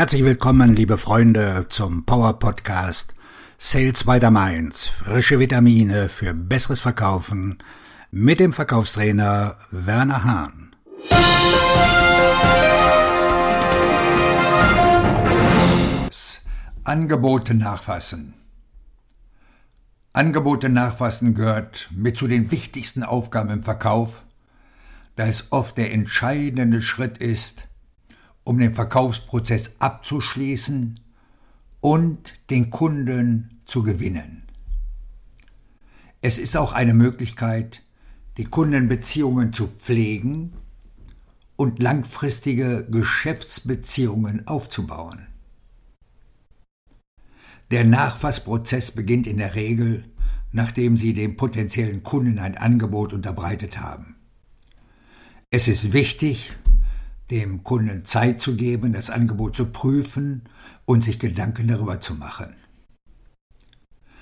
Herzlich willkommen, liebe Freunde, zum Power Podcast Sales by the Mainz. Frische Vitamine für besseres Verkaufen mit dem Verkaufstrainer Werner Hahn. Angebote nachfassen. Angebote nachfassen gehört mit zu den wichtigsten Aufgaben im Verkauf, da es oft der entscheidende Schritt ist, um den Verkaufsprozess abzuschließen und den Kunden zu gewinnen. Es ist auch eine Möglichkeit, die Kundenbeziehungen zu pflegen und langfristige Geschäftsbeziehungen aufzubauen. Der Nachfassprozess beginnt in der Regel, nachdem Sie dem potenziellen Kunden ein Angebot unterbreitet haben. Es ist wichtig, dem Kunden Zeit zu geben, das Angebot zu prüfen und sich Gedanken darüber zu machen.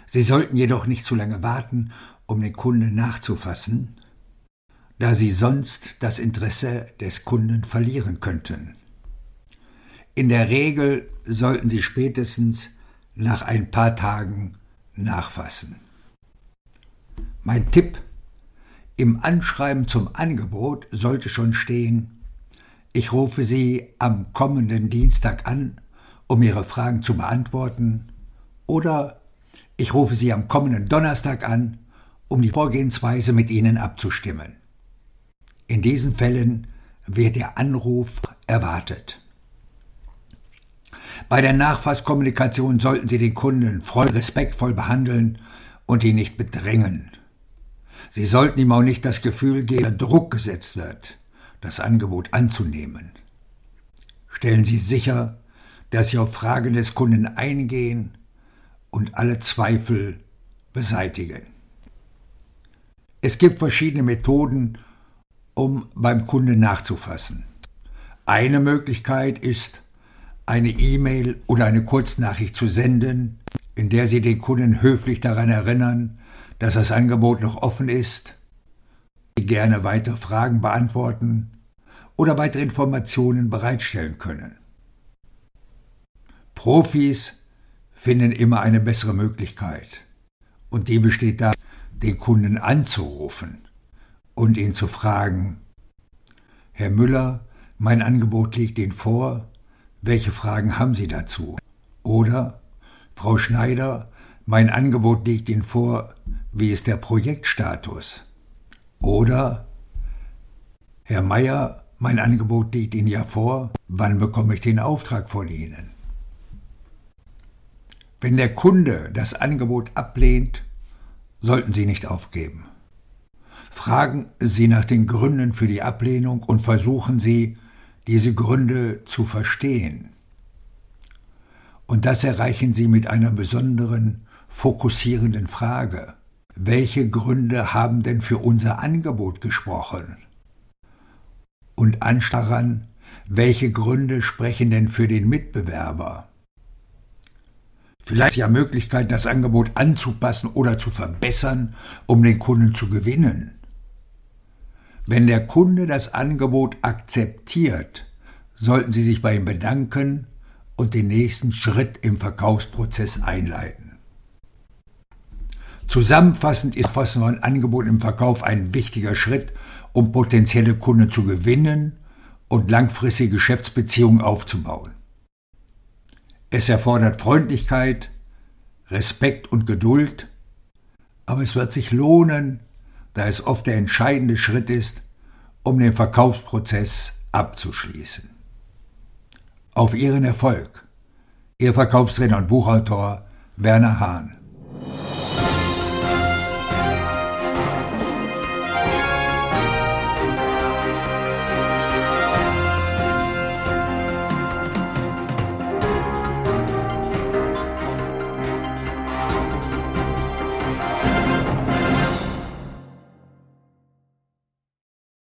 Sie sollten jedoch nicht zu lange warten, um den Kunden nachzufassen, da Sie sonst das Interesse des Kunden verlieren könnten. In der Regel sollten Sie spätestens nach ein paar Tagen nachfassen. Mein Tipp im Anschreiben zum Angebot sollte schon stehen, ich rufe Sie am kommenden Dienstag an, um Ihre Fragen zu beantworten, oder ich rufe Sie am kommenden Donnerstag an, um die Vorgehensweise mit Ihnen abzustimmen. In diesen Fällen wird der Anruf erwartet. Bei der Nachfasskommunikation sollten Sie den Kunden voll respektvoll behandeln und ihn nicht bedrängen. Sie sollten ihm auch nicht das Gefühl geben, dass Druck gesetzt wird das Angebot anzunehmen. Stellen Sie sicher, dass Sie auf Fragen des Kunden eingehen und alle Zweifel beseitigen. Es gibt verschiedene Methoden, um beim Kunden nachzufassen. Eine Möglichkeit ist, eine E-Mail oder eine Kurznachricht zu senden, in der Sie den Kunden höflich daran erinnern, dass das Angebot noch offen ist gerne weitere Fragen beantworten oder weitere Informationen bereitstellen können. Profis finden immer eine bessere Möglichkeit und die besteht darin, den Kunden anzurufen und ihn zu fragen, Herr Müller, mein Angebot liegt Ihnen vor, welche Fragen haben Sie dazu? Oder Frau Schneider, mein Angebot liegt Ihnen vor, wie ist der Projektstatus? Oder Herr Meier, mein Angebot liegt Ihnen ja vor, wann bekomme ich den Auftrag von Ihnen? Wenn der Kunde das Angebot ablehnt, sollten Sie nicht aufgeben. Fragen Sie nach den Gründen für die Ablehnung und versuchen Sie, diese Gründe zu verstehen. Und das erreichen Sie mit einer besonderen, fokussierenden Frage welche Gründe haben denn für unser Angebot gesprochen? Und daran, welche Gründe sprechen denn für den Mitbewerber? Vielleicht ja Möglichkeit, das Angebot anzupassen oder zu verbessern, um den Kunden zu gewinnen. Wenn der Kunde das Angebot akzeptiert, sollten Sie sich bei ihm bedanken und den nächsten Schritt im Verkaufsprozess einleiten. Zusammenfassend ist Fassen von Angebot im Verkauf ein wichtiger Schritt, um potenzielle Kunden zu gewinnen und langfristige Geschäftsbeziehungen aufzubauen. Es erfordert Freundlichkeit, Respekt und Geduld, aber es wird sich lohnen, da es oft der entscheidende Schritt ist, um den Verkaufsprozess abzuschließen. Auf Ihren Erfolg. Ihr Verkaufstrainer und Buchautor Werner Hahn.